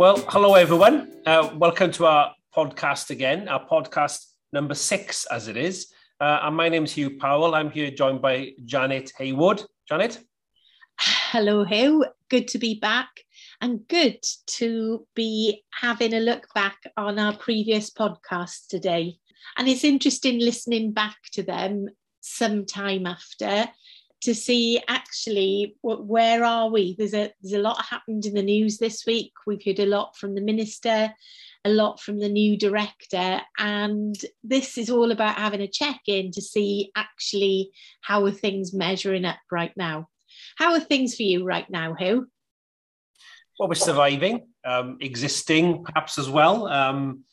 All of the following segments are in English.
Well, hello everyone. Uh, welcome to our podcast again, our podcast number six, as it is. Uh, and my name is Hugh Powell. I'm here joined by Janet Haywood. Janet? Hello, Hugh. Good to be back and good to be having a look back on our previous podcast today. And it's interesting listening back to them some time after to see actually where are we? There's a there's a lot happened in the news this week. We've heard a lot from the minister a lot from the new director and this is all about having a check in to see actually how are things measuring up right now. How are things for you right now who well we're surviving um, existing perhaps as well. Um,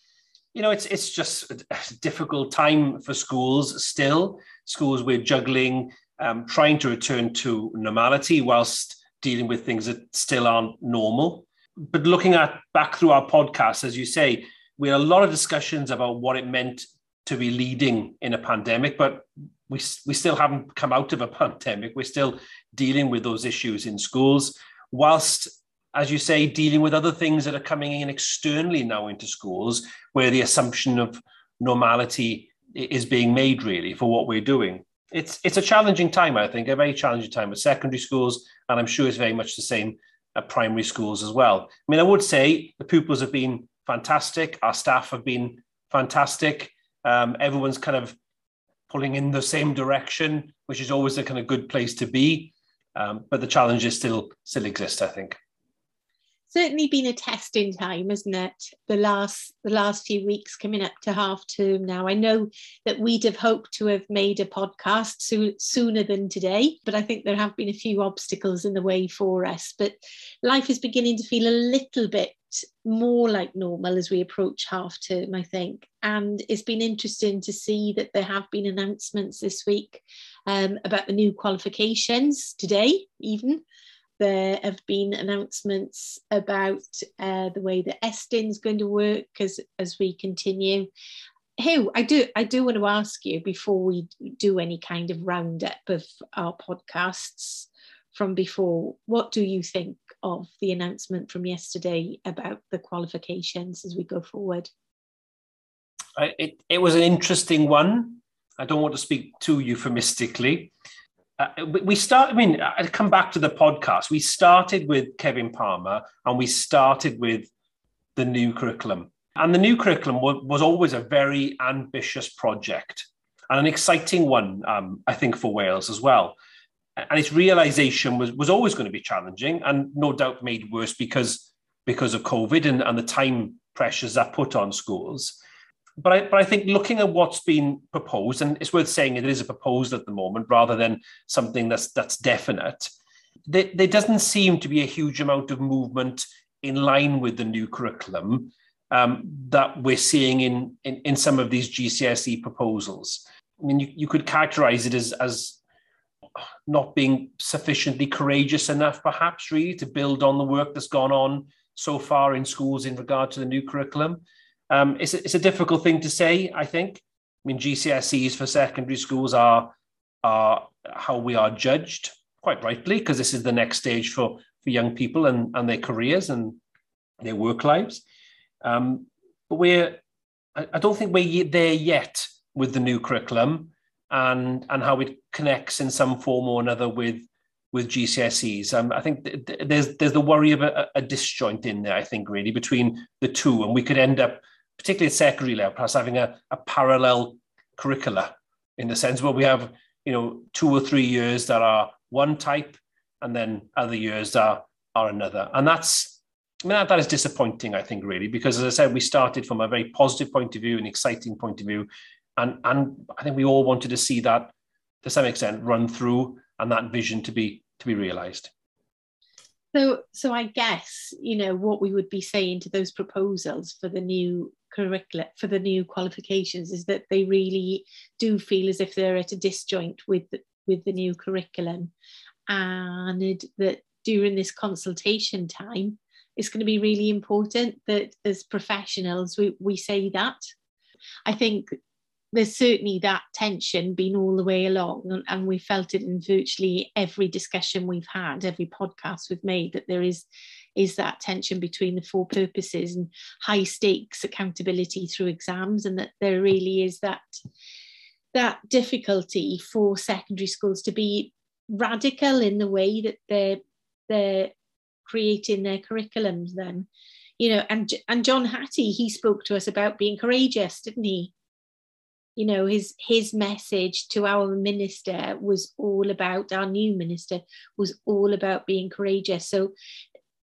you know it's it's just a difficult time for schools still. Schools we're juggling um, trying to return to normality whilst dealing with things that still aren't normal. But looking at back through our podcast, as you say, we had a lot of discussions about what it meant to be leading in a pandemic, but we, we still haven't come out of a pandemic. We're still dealing with those issues in schools, whilst, as you say, dealing with other things that are coming in externally now into schools, where the assumption of normality is being made really for what we're doing it's it's a challenging time, I think, a very challenging time at secondary schools, and I'm sure it's very much the same at primary schools as well. I mean, I would say the pupils have been fantastic, our staff have been fantastic. Um, everyone's kind of pulling in the same direction, which is always a kind of good place to be. Um, but the challenges still still exist, I think certainly been a testing time, isn't it? The last the last few weeks coming up to half term now. I know that we'd have hoped to have made a podcast so, sooner than today, but I think there have been a few obstacles in the way for us. But life is beginning to feel a little bit more like normal as we approach half term, I think. And it's been interesting to see that there have been announcements this week um, about the new qualifications today, even there have been announcements about uh, the way that Estyn is going to work as, as we continue. Hugh, I do I do want to ask you before we do any kind of roundup of our podcasts from before, what do you think of the announcement from yesterday about the qualifications as we go forward? It, it was an interesting one. I don't want to speak too euphemistically uh, we start. I mean, I come back to the podcast. We started with Kevin Palmer, and we started with the new curriculum. And the new curriculum was, was always a very ambitious project and an exciting one, um, I think, for Wales as well. And its realization was was always going to be challenging, and no doubt made worse because because of COVID and, and the time pressures that put on schools but I, but I think looking at what's been proposed, and it's worth saying it is a proposal at the moment rather than something that's that's definite. There, there doesn't seem to be a huge amount of movement in line with the new curriculum um, that we're seeing in, in, in some of these GCSE proposals. I mean, you, you could characterize it as as not being sufficiently courageous enough, perhaps, really, to build on the work that's gone on so far in schools in regard to the new curriculum. Um, it's, a, it's a difficult thing to say, I think. I mean, GCSEs for secondary schools are, are how we are judged, quite rightly, because this is the next stage for, for young people and, and their careers and their work lives. Um, but we're, I, I don't think we're there yet with the new curriculum and, and how it connects in some form or another with with GCSEs. Um, I think th- th- there's there's the worry of a, a, disjoint in there. I think really between the two, and we could end up particularly at secondary level, perhaps having a, a parallel curricula in the sense where we have, you know, two or three years that are one type and then other years are, are another. And that's, I mean, that, that is disappointing, I think, really, because as I said, we started from a very positive point of view, an exciting point of view. And, and I think we all wanted to see that to some extent run through and that vision to be to be realized. So, so I guess you know what we would be saying to those proposals for the new curricula for the new qualifications is that they really do feel as if they're at a disjoint with with the new curriculum, and that during this consultation time, it's going to be really important that as professionals we, we say that. I think there's certainly that tension been all the way along, and, and we felt it in virtually every discussion we've had, every podcast we've made, that there is is that tension between the four purposes and high stakes accountability through exams, and that there really is that that difficulty for secondary schools to be radical in the way that they're they're creating their curriculums then. You know and and john hattie he spoke to us about being courageous didn't he? You know his his message to our minister was all about our new minister was all about being courageous. So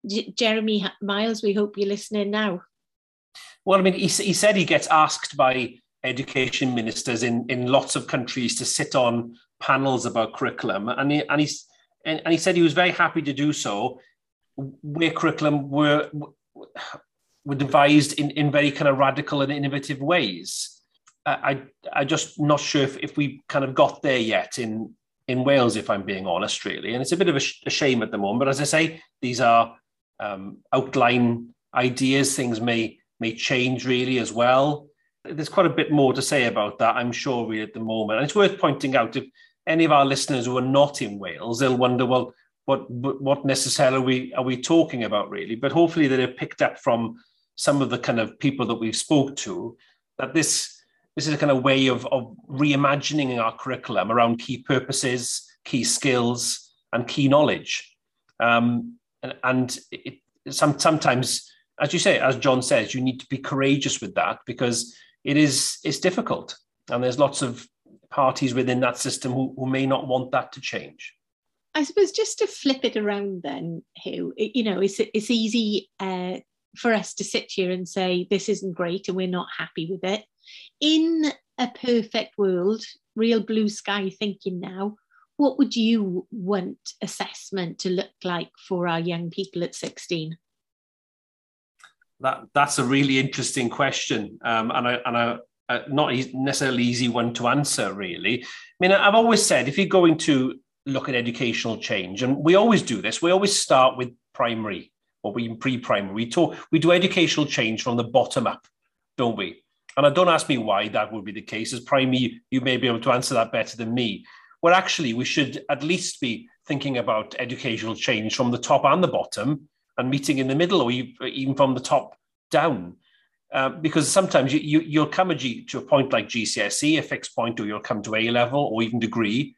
J- jeremy miles we hope you're listening now well i mean he, he said he gets asked by education ministers in in lots of countries to sit on panels about curriculum and he and and, and he said he was very happy to do so where curriculum were were devised in, in very kind of radical and innovative ways. I I just not sure if, if we kind of got there yet in in Wales, if I'm being honest, really. And it's a bit of a, sh- a shame at the moment. But as I say, these are um, outline ideas. Things may may change really as well. There's quite a bit more to say about that, I'm sure, really, at the moment. And it's worth pointing out if any of our listeners who are not in Wales, they'll wonder, well, what what necessarily are we, are we talking about really? But hopefully they have picked up from some of the kind of people that we've spoke to that this this is a kind of way of, of reimagining our curriculum around key purposes, key skills, and key knowledge. Um, and and it, some, sometimes, as you say, as John says, you need to be courageous with that because it is it's difficult, and there's lots of parties within that system who, who may not want that to change. I suppose just to flip it around, then, who you know, it's it's easy uh, for us to sit here and say this isn't great and we're not happy with it. In a perfect world, real blue sky thinking now, what would you want assessment to look like for our young people at 16? That that's a really interesting question, um, and I and I. Uh, not necessarily easy one to answer, really. I mean, I've always said if you're going to look at educational change, and we always do this, we always start with primary or we pre-primary. We talk, we do educational change from the bottom up, don't we? And I don't ask me why that would be the case. As primary, you may be able to answer that better than me. Where actually we should at least be thinking about educational change from the top and the bottom, and meeting in the middle, or even from the top down. Uh, because sometimes you, you, you'll come a G, to a point like GCSE, a fixed point, or you'll come to A level or even degree.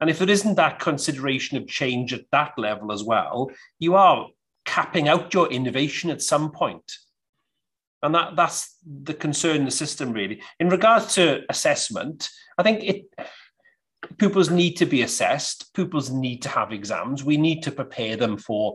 And if there isn't that consideration of change at that level as well, you are capping out your innovation at some point. And that, that's the concern in the system, really. In regards to assessment, I think it pupils need to be assessed, pupils need to have exams. We need to prepare them for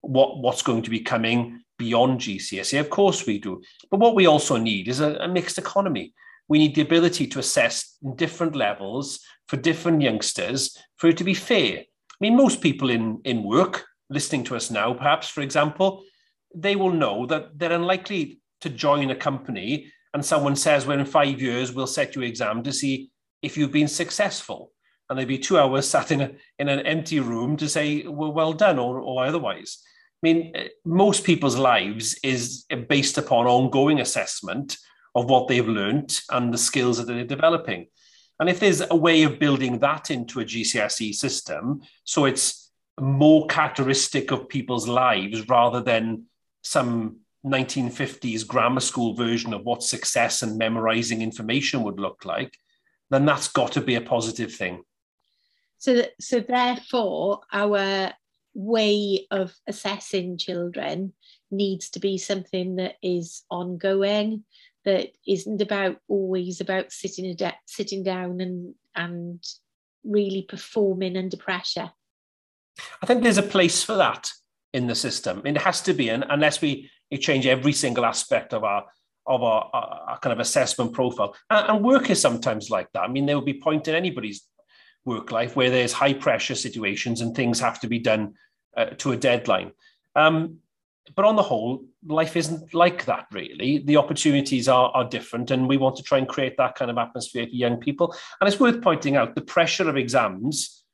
what, what's going to be coming beyond GCSE. Of course we do. But what we also need is a, a mixed economy. We need the ability to assess in different levels for different youngsters for it to be fair. I mean, most people in, in work listening to us now, perhaps, for example, they will know that they're unlikely to join a company and someone says, well, in five years, we'll set you an exam to see if you've been successful. And they'd be two hours sat in, a, in an empty room to say, well, well done, or, or otherwise. I mean, eh, most people's lives is based upon ongoing assessment of what they've learned and the skills that they're developing. And if there's a way of building that into a GCSE system, so it's more characteristic of people's lives rather than some 1950s grammar school version of what success and memorizing information would look like, then that's got to be a positive thing. So, so therefore, our way of assessing children needs to be something that is ongoing, that isn't about always about sitting sitting down and and really performing under pressure. I think there's a place for that in the system. It has to be, and unless we change every single aspect of our of a, our kind of assessment profile. And, and, work is sometimes like that. I mean, there will be point in anybody's work life where there's high pressure situations and things have to be done uh, to a deadline. Um, but on the whole, life isn't like that really. The opportunities are, are different, and we want to try and create that kind of atmosphere for young people. And it's worth pointing out the pressure of exams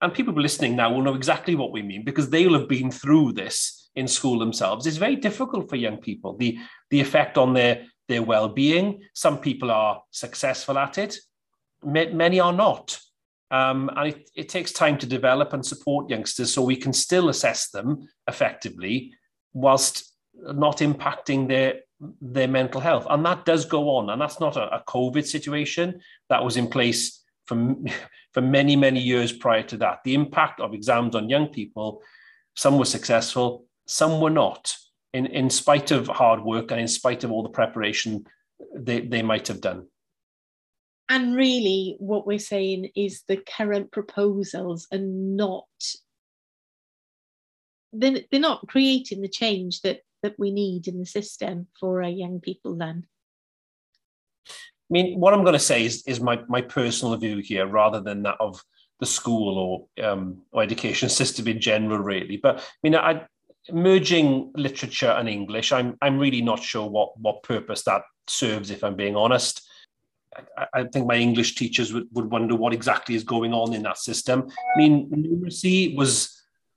and people listening now will know exactly what we mean because they'll have been through this in school themselves. It's very difficult for young people. The the effect on their their well-being. Some people are successful at it, many are not. Um, and it, it, takes time to develop and support youngsters so we can still assess them effectively whilst not impacting their their mental health. And that does go on. And that's not a, a COVID situation that was in place for, for many, many years prior to that. The impact of exams on young people, some were successful, some were not, in, in spite of hard work and in spite of all the preparation they, they might have done. And really, what we're saying is the current proposals are not they're, they're not creating the change that that we need in the system for our young people then mean, what I'm going to say is, is my, my personal view here rather than that of the school or, um, or education system in general, really. But I mean, I, merging literature and English, I'm, I'm really not sure what, what purpose that serves, if I'm being honest. I, I think my English teachers would, would wonder what exactly is going on in that system. I mean, numeracy was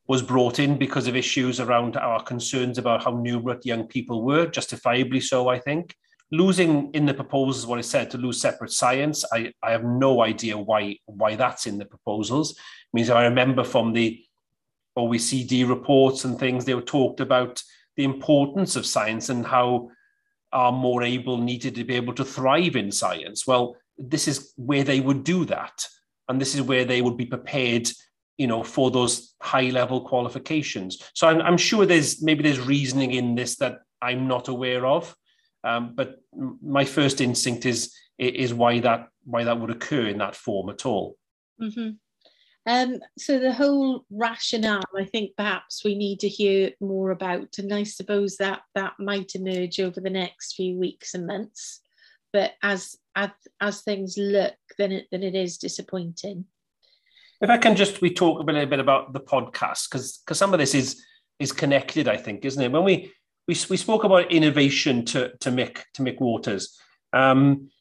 was brought in because of issues around our concerns about how numerate young people were, justifiably so, I think. Losing in the proposals what I said to lose separate science, I, I have no idea why why that's in the proposals. It means I remember from the OECD reports and things, they were talked about the importance of science and how our more able needed to be able to thrive in science. Well, this is where they would do that. And this is where they would be prepared you know, for those high level qualifications. So I'm, I'm, sure there's maybe there's reasoning in this that I'm not aware of, um, but my first instinct is is why that why that would occur in that form at all. Mm-hmm. Um, so the whole rationale, I think perhaps we need to hear more about, and I suppose that that might emerge over the next few weeks and months. But as as, as things look, then it, then it is disappointing. If I can just we talk a little bit about the podcast because because some of this is is connected, I think, isn't it? When we we, we spoke about innovation to to Mick to Mick Waters, um,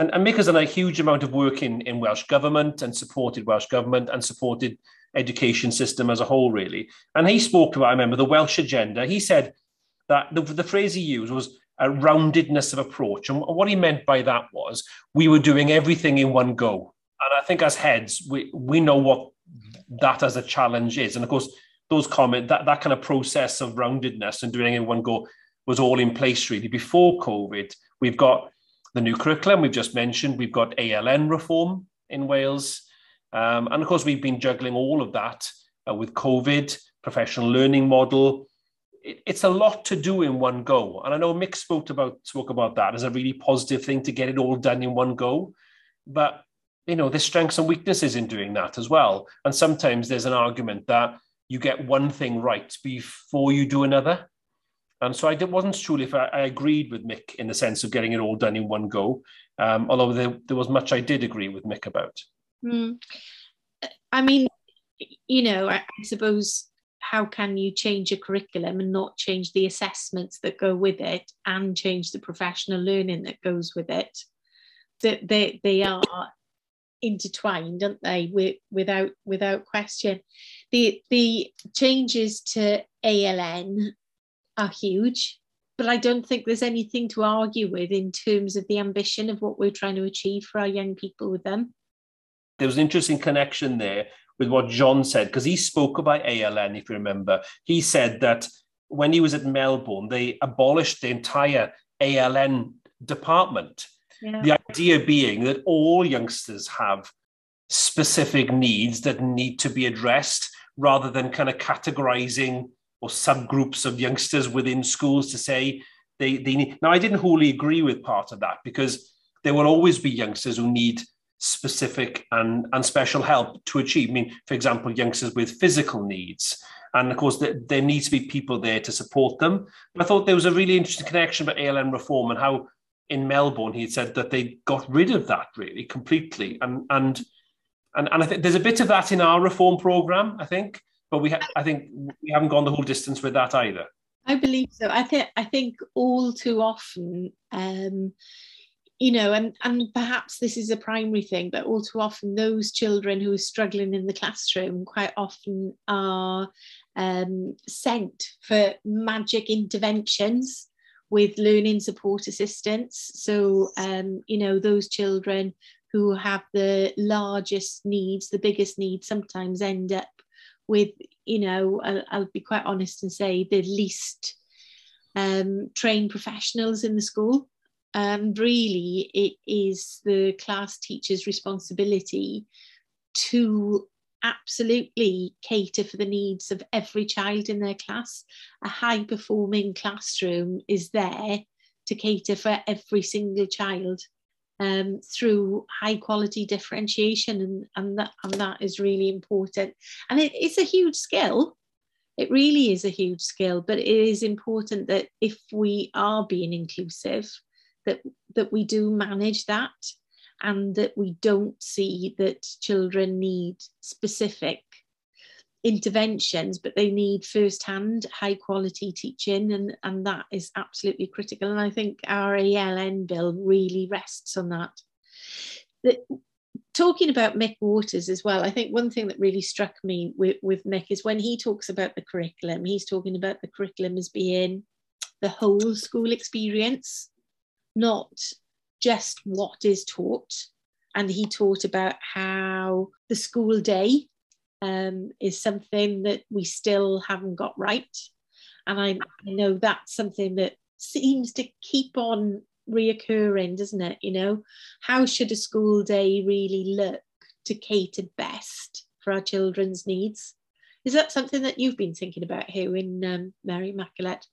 and, and Mick has done a huge amount of work in in Welsh government and supported Welsh government and supported education system as a whole, really. And he spoke about, I remember, the Welsh agenda. He said that the, the phrase he used was a roundedness of approach, and what he meant by that was we were doing everything in one go and I think as heads, we we know what that as a challenge is, and of course those comment that that kind of process of roundedness and doing it in one go was all in place really before COVID. We've got the new curriculum we've just mentioned. We've got ALN reform in Wales, um, and of course we've been juggling all of that uh, with COVID, professional learning model. It, it's a lot to do in one go, and I know Mick spoke about spoke about that as a really positive thing to get it all done in one go, but you know, there's strengths and weaknesses in doing that as well. And sometimes there's an argument that you get one thing right before you do another. And so I wasn't sure if I, I, agreed with Mick in the sense of getting it all done in one go, um, although there, there, was much I did agree with Mick about. Mm. I mean, you know, I, I suppose how can you change a curriculum and not change the assessments that go with it and change the professional learning that goes with it? That they, they are intertwined, aren't they? With, without without question, the the changes to ALN are huge, but I don't think there's anything to argue with in terms of the ambition of what we're trying to achieve for our young people with them. There was an interesting connection there with what John said because he spoke about ALN. If you remember, he said that when he was at Melbourne, they abolished the entire ALN department yeah. The idea being that all youngsters have specific needs that need to be addressed rather than kind of categorizing or subgroups of youngsters within schools to say they, they need. Now, I didn't wholly agree with part of that because there will always be youngsters who need specific and, and special help to achieve. I mean, for example, youngsters with physical needs. And of course, there, there needs to be people there to support them. But I thought there was a really interesting connection about ALN reform and how in Melbourne, he said that they got rid of that really completely. And and and, and I think there's a bit of that in our reform program, I think, but we ha- I think we haven't gone the whole distance with that either. I believe so. I think I think all too often, um, you know, and and perhaps this is a primary thing, but all too often those children who are struggling in the classroom quite often are um, sent for magic interventions with learning support assistants. So, um, you know, those children who have the largest needs, the biggest needs, sometimes end up with, you know, I'll, I'll be quite honest and say the least um, trained professionals in the school. And really, it is the class teacher's responsibility to absolutely cater for the needs of every child in their class. A high performing classroom is there to cater for every single child um, through high quality differentiation, and, and, that, and that is really important. And it, it's a huge skill. It really is a huge skill, but it is important that if we are being inclusive, that, that we do manage that and that we don't see that children need specific interventions, but they need first-hand, high-quality teaching, and, and that is absolutely critical. And I think our ALN bill really rests on that. The, talking about Mick Waters as well, I think one thing that really struck me with, with Mick is when he talks about the curriculum, he's talking about the curriculum as being the whole school experience, not just what is taught. And he taught about how the school day um, is something that we still haven't got right. And I, I know that's something that seems to keep on reoccurring, doesn't it? You know, how should a school day really look to cater best for our children's needs? Is that something that you've been thinking about here in um, Mary Immaculate?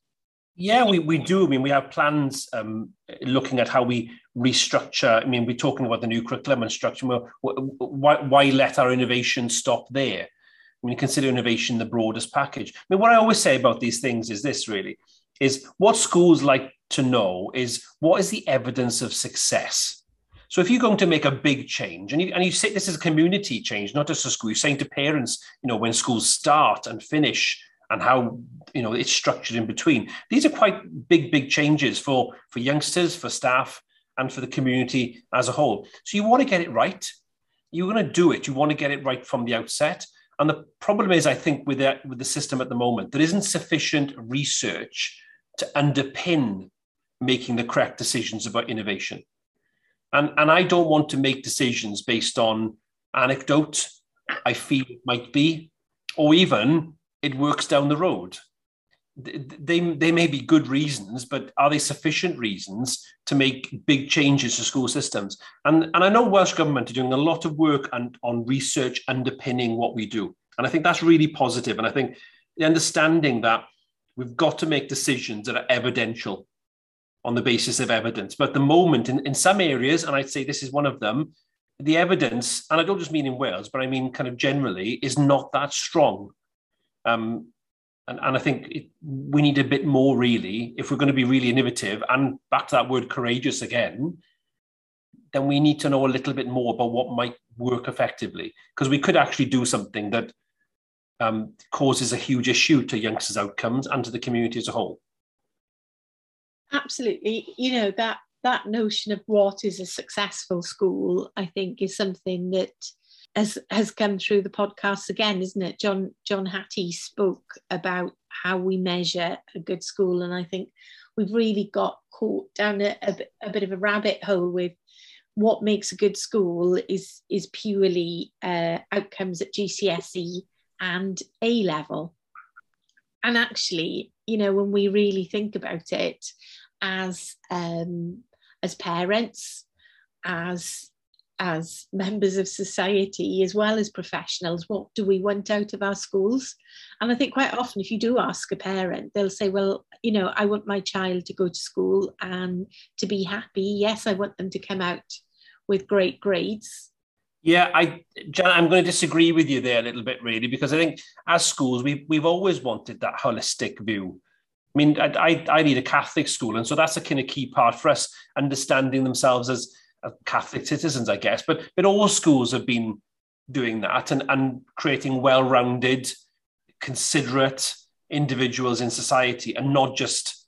Yeah, we, we do. I mean, we have plans um, looking at how we restructure. I mean, we're talking about the new curriculum and structure. Why, why let our innovation stop there? I mean, consider innovation the broadest package. I mean, what I always say about these things is this really, is what schools like to know is what is the evidence of success? So if you're going to make a big change, and you, and you say this is a community change, not just a school, you're saying to parents, you know, when schools start and finish, and how you know it's structured in between. These are quite big, big changes for for youngsters, for staff, and for the community as a whole. So you want to get it right. You're going to do it. You want to get it right from the outset. And the problem is, I think, with that with the system at the moment, there isn't sufficient research to underpin making the correct decisions about innovation. And, and I don't want to make decisions based on anecdote, I feel it might be, or even it works down the road. They, they may be good reasons, but are they sufficient reasons to make big changes to school systems? And, and I know Welsh Government are doing a lot of work on, on research underpinning what we do. And I think that's really positive. And I think the understanding that we've got to make decisions that are evidential on the basis of evidence. But at the moment, in, in some areas, and I'd say this is one of them, the evidence, and I don't just mean in Wales, but I mean kind of generally, is not that strong. Um, and, and I think it, we need a bit more really, if we're going to be really innovative and back to that word courageous again, then we need to know a little bit more about what might work effectively. Because we could actually do something that um, causes a huge issue to youngsters' outcomes and to the community as a whole. Absolutely, you know that that notion of what is a successful school, I think, is something that has has come through the podcast again, isn't it? John John Hattie spoke about how we measure a good school, and I think we've really got caught down a, a, a bit of a rabbit hole with what makes a good school is is purely uh, outcomes at GCSE and A level. And actually, you know, when we really think about it, as um, as parents, as as members of society as well as professionals what do we want out of our schools? And i think quite often if you do ask a parent they'll say well you know i want my child to go to school and to be happy. Yes i want them to come out with great grades. Yeah i Jan, i'm going to disagree with you there a little bit really because i think as schools we've, we've always wanted that holistic view. I mean, I, I, I need a Catholic school, and so that's a kind of key part for us understanding themselves as Catholic citizens, I guess. But but all schools have been doing that and, and creating well-rounded, considerate individuals in society, and not just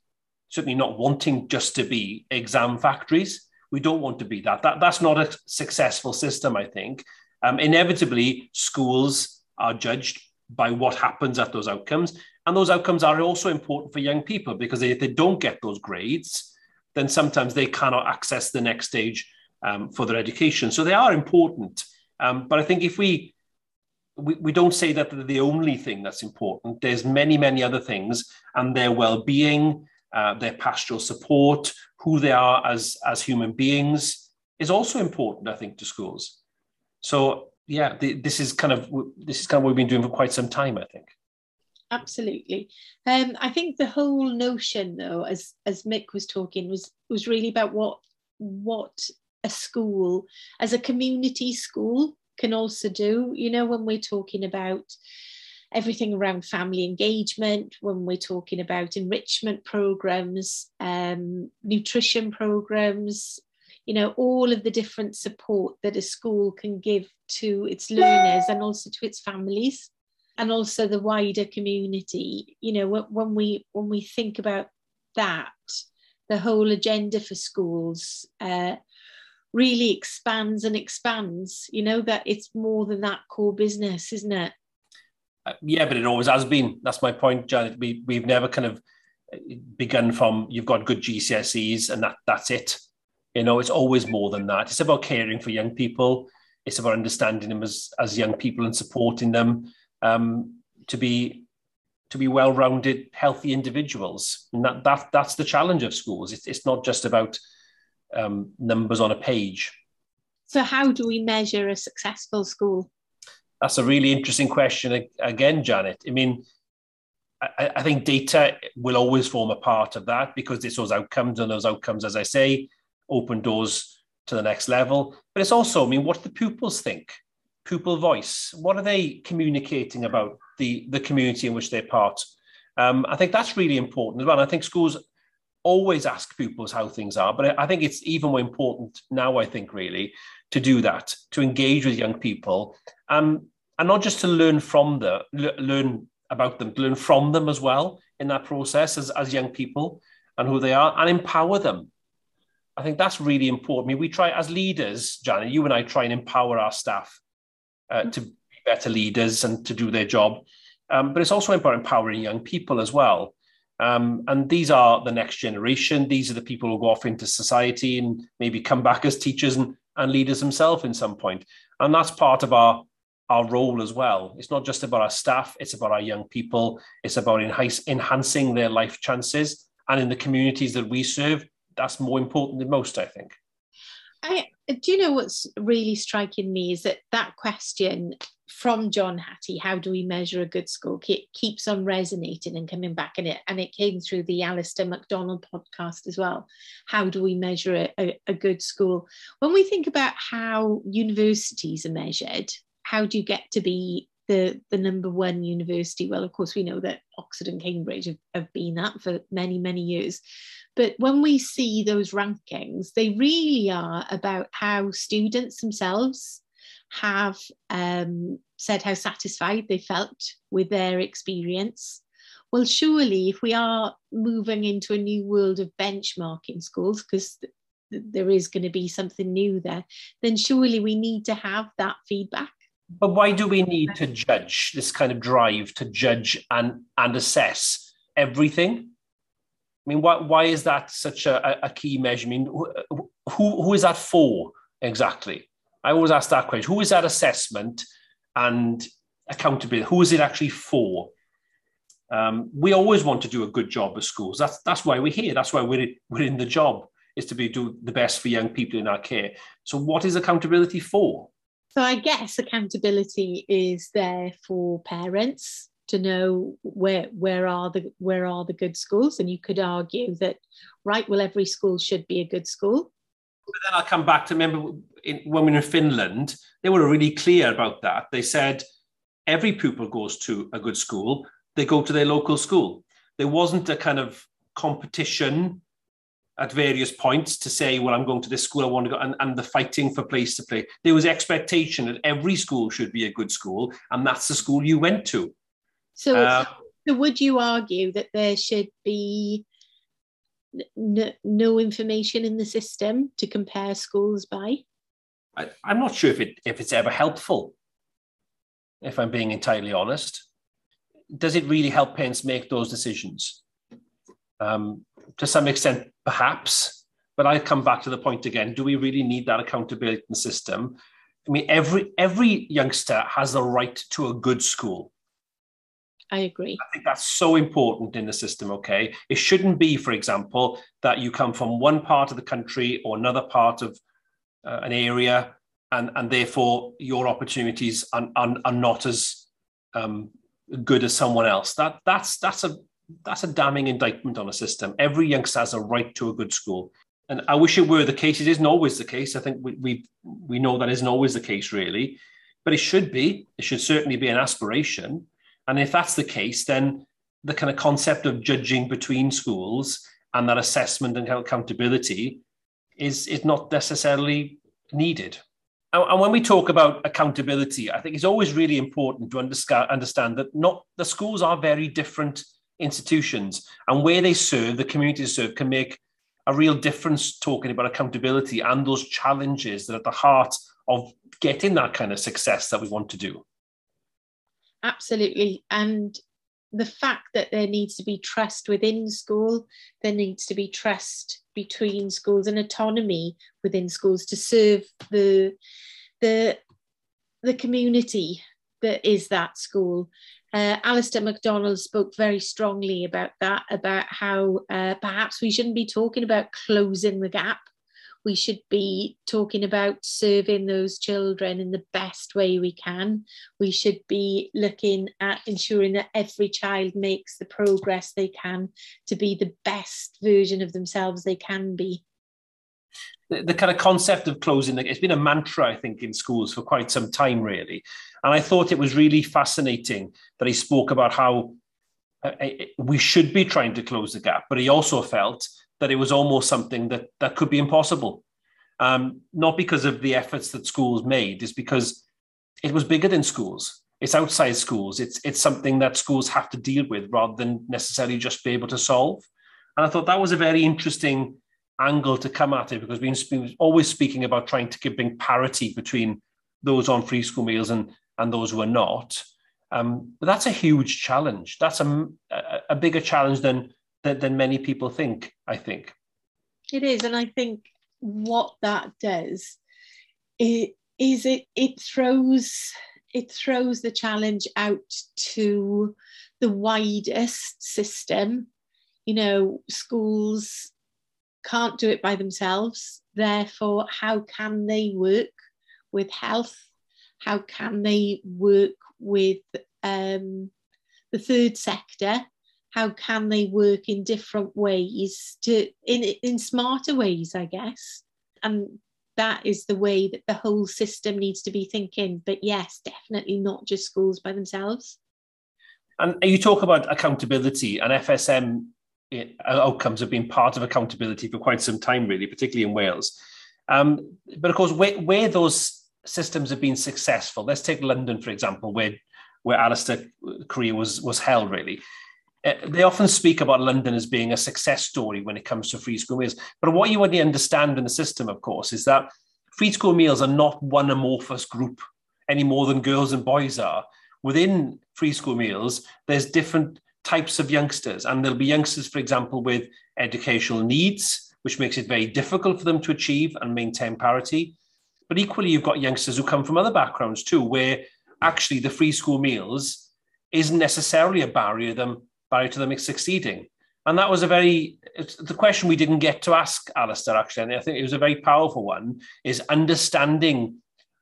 certainly not wanting just to be exam factories. We don't want to be that. That that's not a successful system, I think. Um, inevitably, schools are judged by what happens at those outcomes. And those outcomes are also important for young people because if they don't get those grades, then sometimes they cannot access the next stage um, for their education. So they are important. Um, but I think if we, we we don't say that they're the only thing that's important. There's many many other things, and their well-being, uh, their pastoral support, who they are as as human beings is also important. I think to schools. So yeah, the, this is kind of this is kind of what we've been doing for quite some time. I think. Absolutely. Um, I think the whole notion, though, as as Mick was talking, was was really about what what a school as a community school can also do. You know, when we're talking about everything around family engagement, when we're talking about enrichment programs, um, nutrition programs, you know, all of the different support that a school can give to its learners and also to its families and also the wider community. You know, when we when we think about that, the whole agenda for schools uh, really expands and expands. You know that it's more than that core business, isn't it? Uh, yeah, but it always has been. That's my point, Janet. We we've never kind of begun from you've got good GCSEs and that that's it. You know, it's always more than that. It's about caring for young people. It's about understanding them as as young people and supporting them um, to be to be well-rounded, healthy individuals. And that, that that's the challenge of schools. It's, it's not just about um, numbers on a page. So, how do we measure a successful school? That's a really interesting question again, Janet. I mean, I, I think data will always form a part of that because it's those outcomes, and those outcomes, as I say, open doors to the next level. But it's also, I mean, what do the pupils think? Pupil voice. What are they communicating about the, the community in which they're part? Um, I think that's really important as well. I think schools always ask pupils how things are, but I think it's even more important now, I think, really, to do that, to engage with young people, um, and not just to learn from the learn about them, learn from them as well in that process as, as young people and who they are, and empower them. I think that's really important. I mean, we try as leaders, Janet, you and I try and empower our staff uh, to be better leaders and to do their job. Um, but it's also about empowering young people as well. Um, and these are the next generation. These are the people who go off into society and maybe come back as teachers and, and leaders themselves in some point. And that's part of our our role as well. It's not just about our staff, it's about our young people. It's about enhancing their life chances. And in the communities that we serve, that's more important than most, I think. I, do you know what's really striking me is that that question from John Hattie, how do we measure a good school, It keeps on resonating and coming back. And it, and it came through the Alistair McDonald podcast as well. How do we measure a, a, a good school? When we think about how universities are measured, how do you get to be the, the number one university? Well, of course, we know that Oxford and Cambridge have, have been that for many, many years. But when we see those rankings, they really are about how students themselves have um, said how satisfied they felt with their experience. Well, surely, if we are moving into a new world of benchmarking schools, because th- there is going to be something new there, then surely we need to have that feedback. But why do we need to judge this kind of drive to judge and, and assess everything? I mean, why, why is that such a, a key measure? I mean, who, who is that for exactly? I always ask that question. Who is that assessment and accountability? Who is it actually for? Um, we always want to do a good job as schools. That's that's why we're here. That's why we're we're in the job is to be do the best for young people in our care. So, what is accountability for? So, I guess accountability is there for parents to know where where are the where are the good schools and you could argue that right well every school should be a good school but then i'll come back to remember in, when we were in finland they were really clear about that they said every pupil goes to a good school they go to their local school there wasn't a kind of competition at various points to say, well, I'm going to this school, I want to go, and, and the fighting for place to play. There was expectation that every school should be a good school, and that's the school you went to. So, um, so would you argue that there should be n- no information in the system to compare schools by? I, am not sure if it if it's ever helpful. If I'm being entirely honest, does it really help parents make those decisions? Um, to some extent, perhaps, but I come back to the point again: Do we really need that accountability system? I mean, every every youngster has the right to a good school. I agree. I think that's so important in the system. Okay, it shouldn't be, for example, that you come from one part of the country or another part of uh, an area, and and therefore your opportunities are, are, are not as um, good as someone else. That that's that's a that's a damning indictment on a system. Every youngster has a right to a good school. And I wish it were the case. It isn't always the case. I think we, we, we know that isn't always the case, really. But it should be. It should certainly be an aspiration. And if that's the case, then the kind of concept of judging between schools and that assessment and accountability is, is not necessarily needed. And when we talk about accountability, I think it's always really important to understand that not the schools are very different institutions, and where they serve, the community they serve, can make a real difference talking about accountability and those challenges that are at the heart of getting that kind of success that we want to do. Absolutely. And the fact that there needs to be trust within school, there needs to be trust between schools and autonomy within schools to serve the the the community that is that school uh, Alistair McDonald spoke very strongly about that, about how uh, perhaps we shouldn't be talking about closing the gap. We should be talking about serving those children in the best way we can. We should be looking at ensuring that every child makes the progress they can to be the best version of themselves they can be the, the kind of concept of closing it's been a mantra i think in schools for quite some time really and i thought it was really fascinating that he spoke about how uh, uh, we should be trying to close the gap but he also felt that it was almost something that that could be impossible um, not because of the efforts that schools made is because it was bigger than schools it's outside schools it's it's something that schools have to deal with rather than necessarily just be able to solve and i thought that was a very interesting angle to come at it because we've been always speaking about trying to bring parity between those on free school meals and, and those who are not. Um, but that's a huge challenge. That's a, a, bigger challenge than, than, than many people think, I think. It is. And I think what that does is, is it, it throws it throws the challenge out to the widest system you know schools can't do it by themselves. Therefore, how can they work with health? How can they work with um, the third sector? How can they work in different ways to in in smarter ways, I guess? And that is the way that the whole system needs to be thinking. But yes, definitely not just schools by themselves. And you talk about accountability, and FSM outcomes have been part of accountability for quite some time, really, particularly in Wales. Um, but of course, where, where those systems have been successful, let's take London, for example, where where Alistair's career was was held, really. Uh, they often speak about London as being a success story when it comes to free school meals. But what you to understand in the system, of course, is that free school meals are not one amorphous group any more than girls and boys are. Within free school meals, there's different types of youngsters. And there'll be youngsters, for example, with educational needs, which makes it very difficult for them to achieve and maintain parity. But equally, you've got youngsters who come from other backgrounds too, where actually the free school meals isn't necessarily a barrier them barrier to them succeeding. And that was a very the question we didn't get to ask Alistair actually, and I think it was a very powerful one, is understanding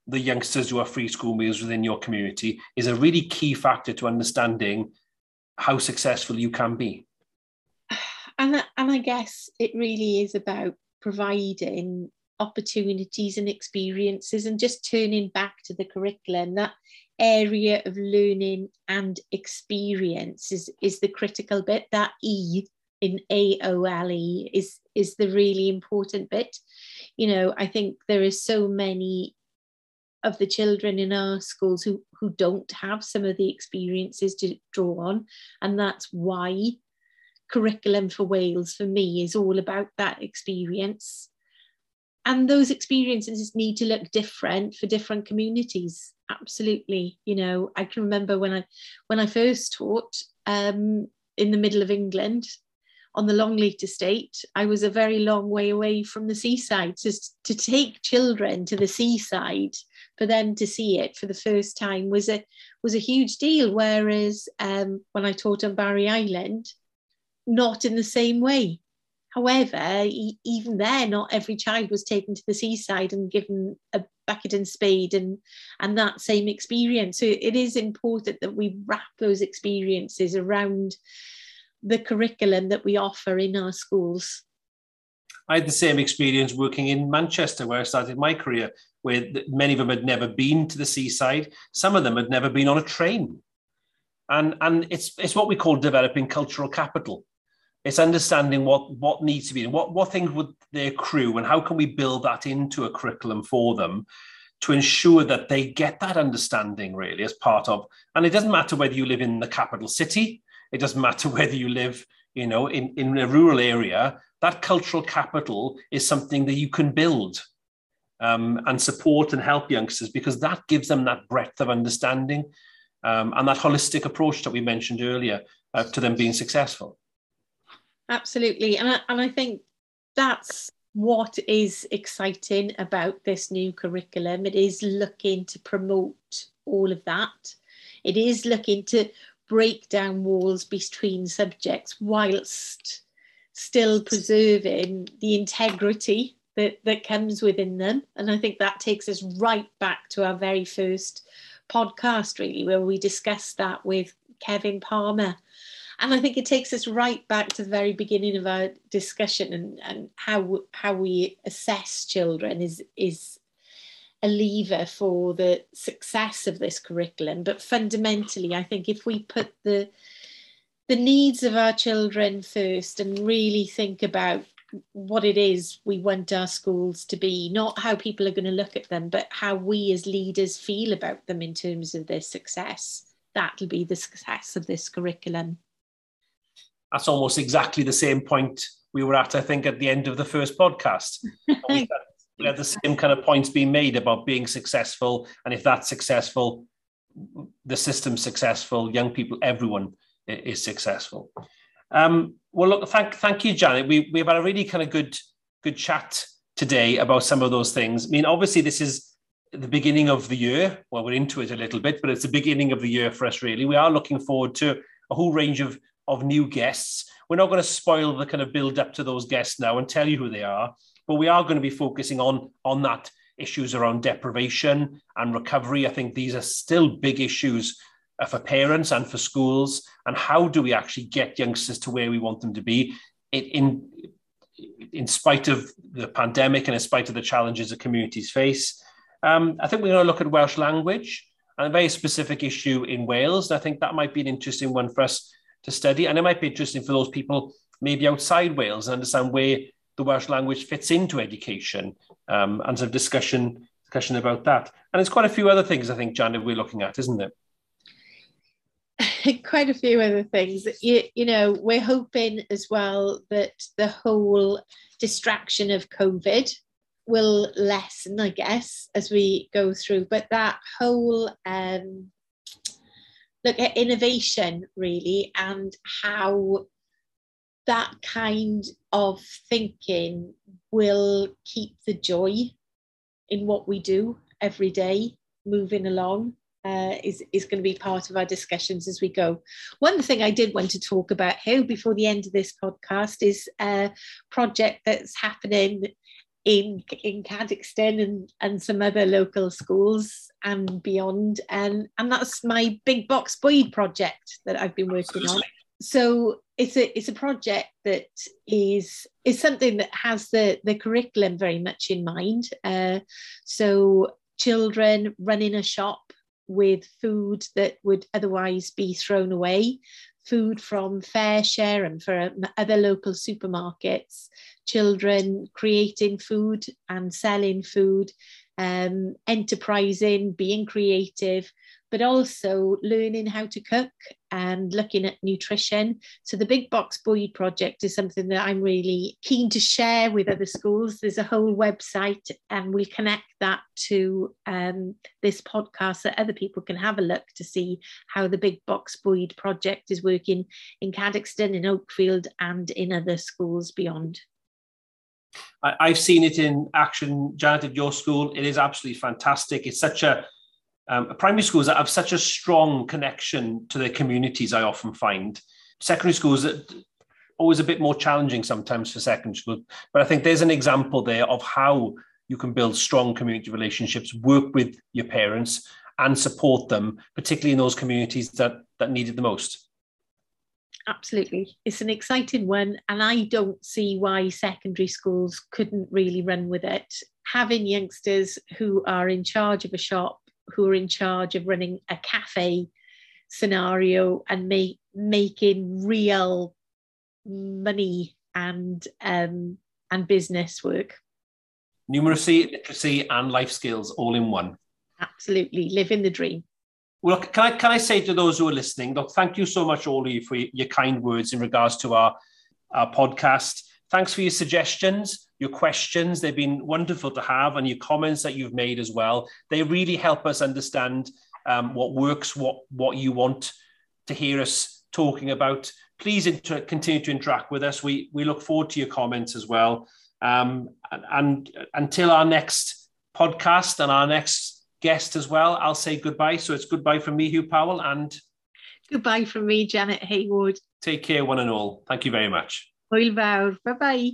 the youngsters who are free school meals within your community is a really key factor to understanding how successful you can be. And, and I guess it really is about providing opportunities and experiences and just turning back to the curriculum that area of learning and experience is, is the critical bit that e in aole is is the really important bit you know i think there is so many of the children in our schools who, who don't have some of the experiences to draw on. And that's why curriculum for Wales for me is all about that experience. And those experiences need to look different for different communities. Absolutely. You know, I can remember when I when I first taught um, in the middle of England on the Longleat estate, I was a very long way away from the seaside. So to take children to the seaside for them to see it for the first time was a was a huge deal. Whereas um, when I taught on Barry Island, not in the same way. However, even there, not every child was taken to the seaside and given a bucket and spade and and that same experience. So it is important that we wrap those experiences around the curriculum that we offer in our schools. I had the same experience working in Manchester, where I started my career, where many of them had never been to the seaside. Some of them had never been on a train. And, and it's, it's what we call developing cultural capital. It's understanding what, what needs to be, what, what things would they accrue, and how can we build that into a curriculum for them to ensure that they get that understanding really as part of. And it doesn't matter whether you live in the capital city it doesn't matter whether you live, you know, in, in a rural area. That cultural capital is something that you can build um, and support and help youngsters because that gives them that breadth of understanding um, and that holistic approach that we mentioned earlier uh, to them being successful. Absolutely. And I, and I think that's what is exciting about this new curriculum. It is looking to promote all of that. It is looking to break down walls between subjects whilst still preserving the integrity that, that comes within them. And I think that takes us right back to our very first podcast, really, where we discussed that with Kevin Palmer. And I think it takes us right back to the very beginning of our discussion and, and how how we assess children is is a lever for the success of this curriculum. But fundamentally, I think if we put the the needs of our children first and really think about what it is we want our schools to be, not how people are going to look at them, but how we as leaders feel about them in terms of their success. That'll be the success of this curriculum. That's almost exactly the same point we were at, I think, at the end of the first podcast. we have the same kind of points being made about being successful, and if that's successful, the system's successful, young people, everyone is successful. Um, well, look, thank thank you, Janet. We we've had a really kind of good good chat today about some of those things. I mean, obviously, this is the beginning of the year. Well, we're into it a little bit, but it's the beginning of the year for us. Really, we are looking forward to a whole range of of new guests. We're not going to spoil the kind of build up to those guests now and tell you who they are but we are going to be focusing on on that issues around deprivation and recovery. I think these are still big issues uh, for parents and for schools. And how do we actually get youngsters to where we want them to be in, in, in spite of the pandemic and in spite of the challenges that communities face? Um, I think we're going to look at Welsh language and a very specific issue in Wales. I think that might be an interesting one for us to study. And it might be interesting for those people maybe outside Wales and understand where the Welsh language fits into education um, and some discussion discussion about that. And there's quite a few other things I think, Janet, we're looking at, isn't it? quite a few other things. You, you know, we're hoping as well that the whole distraction of COVID will lessen, I guess, as we go through. But that whole um, look at innovation really and how that kind of thinking will keep the joy in what we do every day moving along uh, is, is going to be part of our discussions as we go. One thing I did want to talk about here before the end of this podcast is a project that's happening in, in Cadoxton and, and some other local schools and beyond. And, and that's my Big Box Bwyd project that I've been working on so it's a it's a project that is is something that has the the curriculum very much in mind. Uh, so children running a shop with food that would otherwise be thrown away, food from FareShare and for other local supermarkets, children creating food and selling food, um, enterprising, being creative, but also learning how to cook and looking at nutrition. So the Big Box Bwyd project is something that I'm really keen to share with other schools. There's a whole website, and we'll connect that to um, this podcast so other people can have a look to see how the Big Box Bwyd project is working in Cadoxton, in Oakfield, and in other schools beyond. I've seen it in action, Janet, at your school. It is absolutely fantastic. It's such a um, primary schools that have such a strong connection to their communities. I often find secondary schools that always a bit more challenging sometimes for secondary. But I think there's an example there of how you can build strong community relationships, work with your parents, and support them, particularly in those communities that that need it the most. Absolutely. It's an exciting one. And I don't see why secondary schools couldn't really run with it. Having youngsters who are in charge of a shop who are in charge of running a cafe scenario and make, making real money and um, and business work. Numeracy, literacy, and life skills all in one. Absolutely, living the dream. Well, can I can I say to those who are listening, look, thank you so much, all of you, for your kind words in regards to our our podcast. Thanks for your suggestions, your questions. They've been wonderful to have, and your comments that you've made as well. They really help us understand um, what works, what what you want to hear us talking about. Please inter- continue to interact with us. We we look forward to your comments as well. Um, and, and until our next podcast and our next guest as well, I'll say goodbye. So it's goodbye from me, Hugh Powell, and goodbye from me, Janet Haywood. Take care, one and all. Thank you very much. Bye bye.